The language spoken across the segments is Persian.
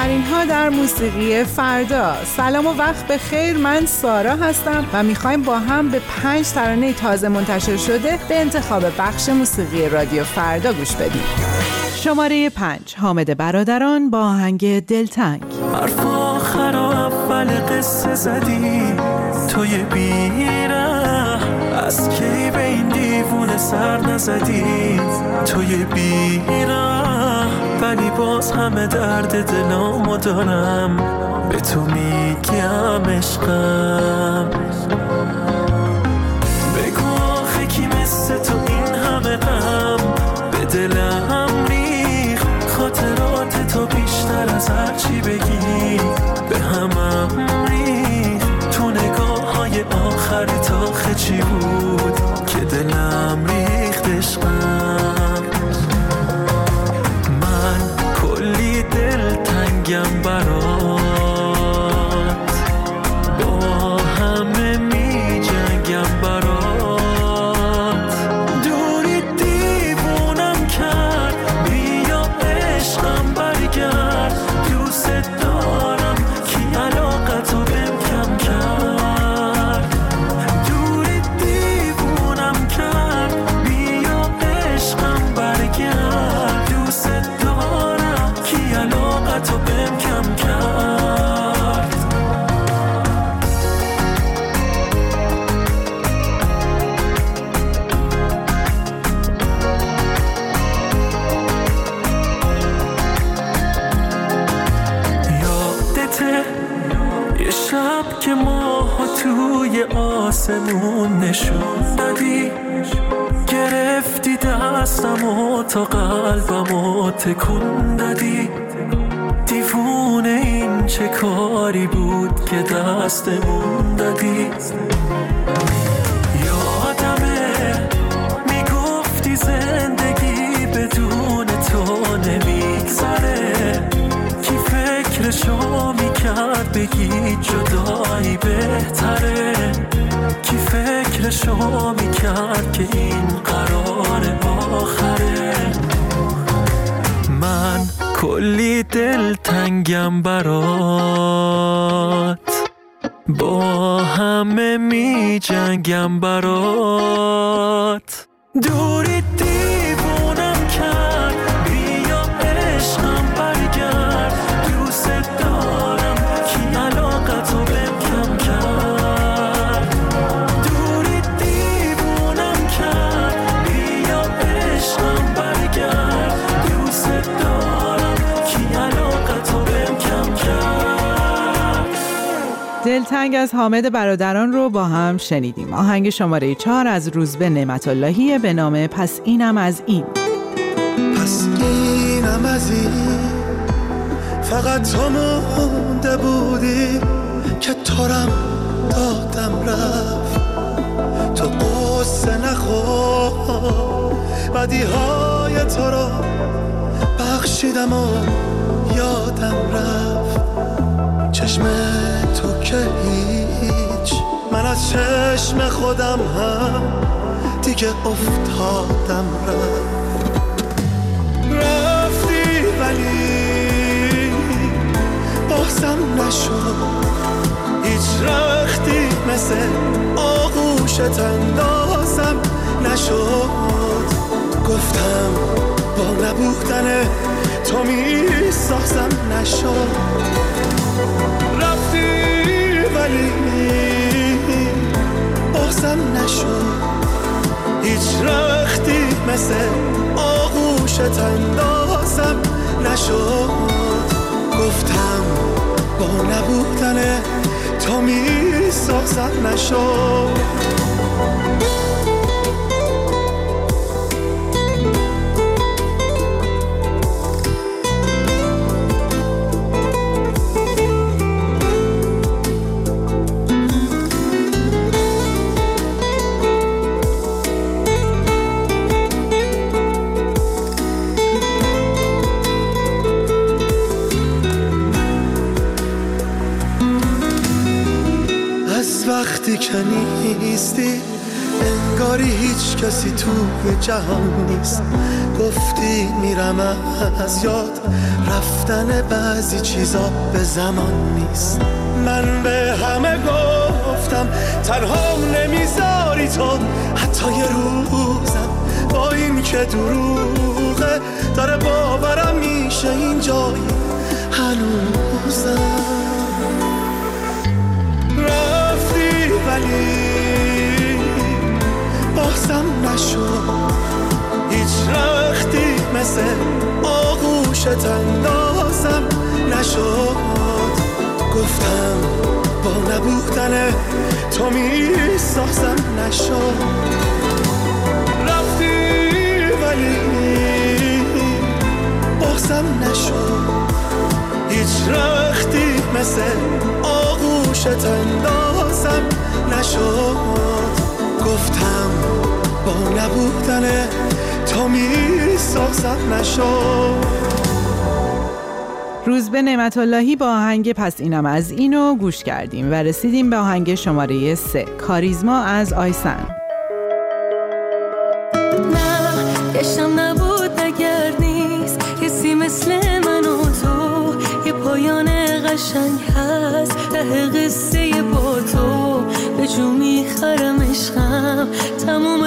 بهترین ها در موسیقی فردا. سلام و وقت به خیر. من سارا هستم و می‌خوایم با هم به پنج ترانه تازه منتشر شده به انتخاب بخش موسیقی رادیو فردا گوش بدیم. شماره پنج. حامد برادران با آهنگ دلتنگ. حرف آخر اول قصه زدی. توی بیره از کی به این دیوونه سر نزدی؟ توی بیره ولی باز همه درد دلامو دارم. به تو میگم عشقم. بگو آخه کی مثل تو این همه غم؟ به دلم ریخ خاطرات تو بیشتر از هرچی بگی. به همم ریخ تو نگاه های آخر تا چی بود. شب که ماه توی آسمون نشون دادی. گرفتی دستم و تا قلبم و تکون دادی. دیوونه این چه کاری بود که دستمون دادی؟ می‌کرد بگی جدایی بهتره. کی فکرشو می‌کرد که این قرار آخره؟ من کلی دل تنگم برات. با همه می جنگم برات. دوری از حامد برادران رو با هم شنیدیم. آهنگ شماره چهار از روزبه نعمت اللهی به نام پس اینم از این. پس اینم از این. فقط تو مونده بودی که تارم دادم رفت. تو قصه نخور. بدی های تو رو بخشیدم و یادم رفت. چشم تو که هیچ. من از چشم خودم هم دیگه افتادم رفت. رفتی ولی بازم نشد. هیچ رختی مثل آغوشت اندازم نشد. گفتم با نبودن تو می سازم نشد رفتی ولی بازم نشد هیچ رختی مثل آغوشت اندازم نشد گفتم با نبودن تو می سازم نشد وقتی که نیستی انگار انگاری هیچ کسی تو جهان نیست. گفتی میرم از یاد رفتن بعضی چیزا به زمان نیست. من به همه گفتم تنها نمی‌ذاری تو. حتی یه روزم با این که دروغه داره باورم میشه این جایی هنوزم. ولی بازم نشد هیچ رختی مثل آغوشت اندازم نشد گفتم با نبودن تو می سازم نشد رفتی ولی بازم نشد هیچ رختی مثل آغوشت اندازم نشد. گفتم با نبودن تو می سازم نشد. روز به نعمت اللهی با آهنگ پس اینم از اینو گوش کردیم و رسیدیم به آهنگ شماره سه کاریزما از آیسن. نه نبود نیست. کسی مثل من و تو یه پایان قشنگ ته قصه با تو به جو می‌خرم عشقم. تموم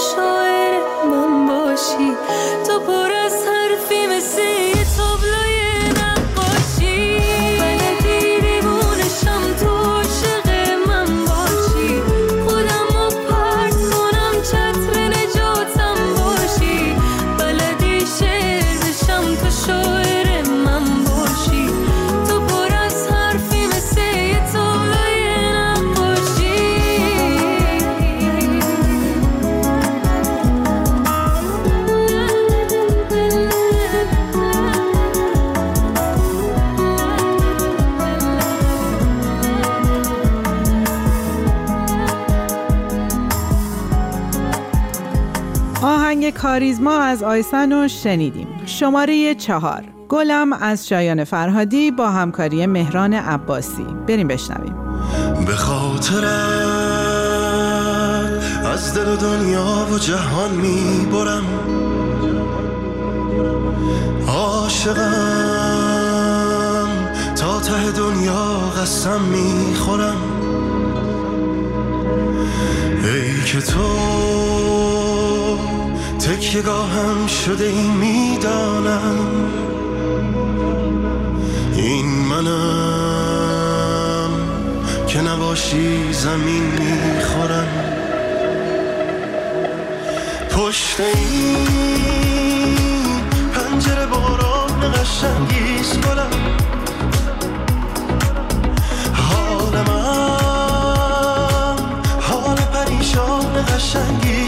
شاعر من باشی. کاریزما از آیسن رو شنیدیم. شماره چهار. گلم از شایان فرهادی با همکاری مهران عباسی. بریم بشنویم. به خاطرت از دل دنیا و جهان می‌برم عاشقم تا ته دنیا قسم می‌خورم ای که تو تکیه هم شده این می‌دانم. این منم که نباشی زمین می‌خورم. پشت این پنجره باران قشنگیست گلم حال من حال پریشان قشنگی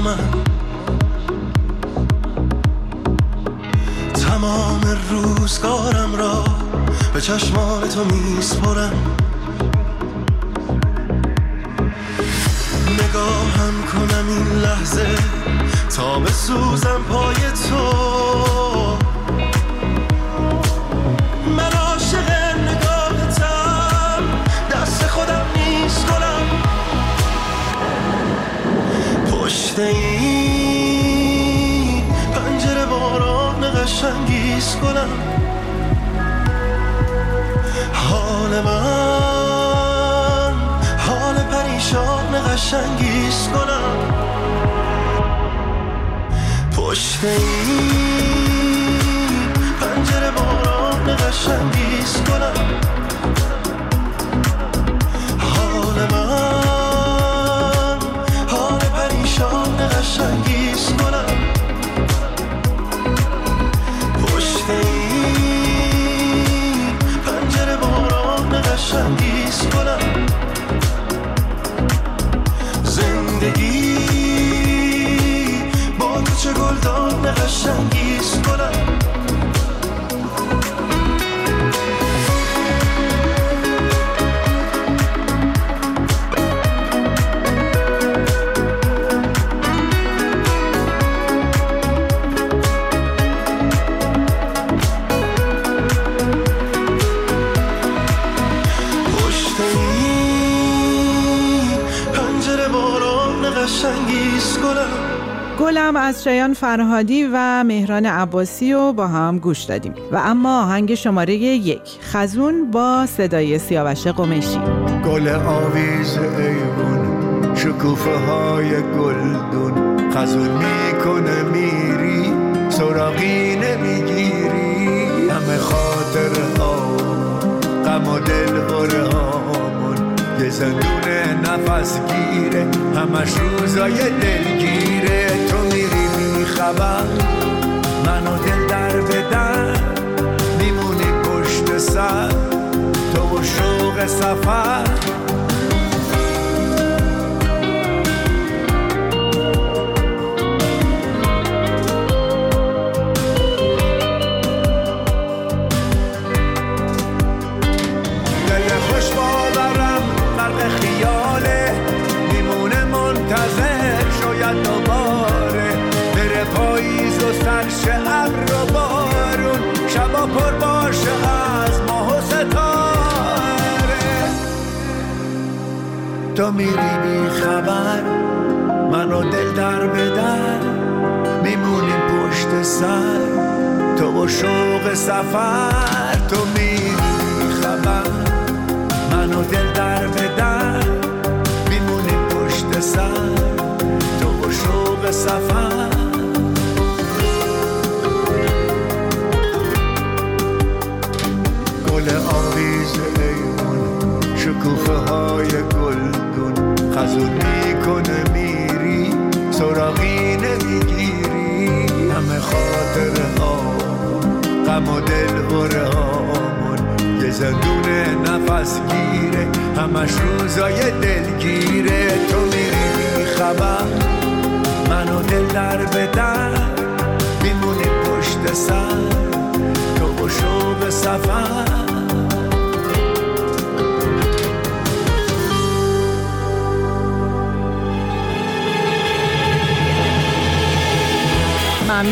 من. تمام روزگارم را به چشمان تو میسپرم. نگاهم کنم این لحظه تا به سوزم پای تو. قشنگیز کنم. حال من حال پریشان قشنگیز کنم. پشت این پنجره باران قشنگیز کنم. گلم از شایان فرهادی و مهران عباسی رو با هم گوش دادیم. و اما آهنگ شماره یک خزون با صدای سیاوش قمیشی گل آویز ایوون شکوفه های گلدون. خزون می‌کنه میری سراغی نمی‌گیری. همه خاطر ها غم و دل هامون یه زندون نفس گیره همش روزای دلگیره. میخبر منو دل در بدن. میمونی پشت سر تو و شوق سفر. تو میری بی خبر منو دل در به در پشت سر. تو و شوق سفر تو میری بی خبر منو دل در به در پشت سر. تو و شوق سفر. گل آویز ایمون شکوفه های گلدون خزون می‌کنه میری. سراغی نمی‌گیری. همه خاطر ها غم و دل هامون یه زندون نفس گیره همش روزای دلگیره. تو میری خبر منو دل در به در میمونی پشت سر تو و شوق سفر.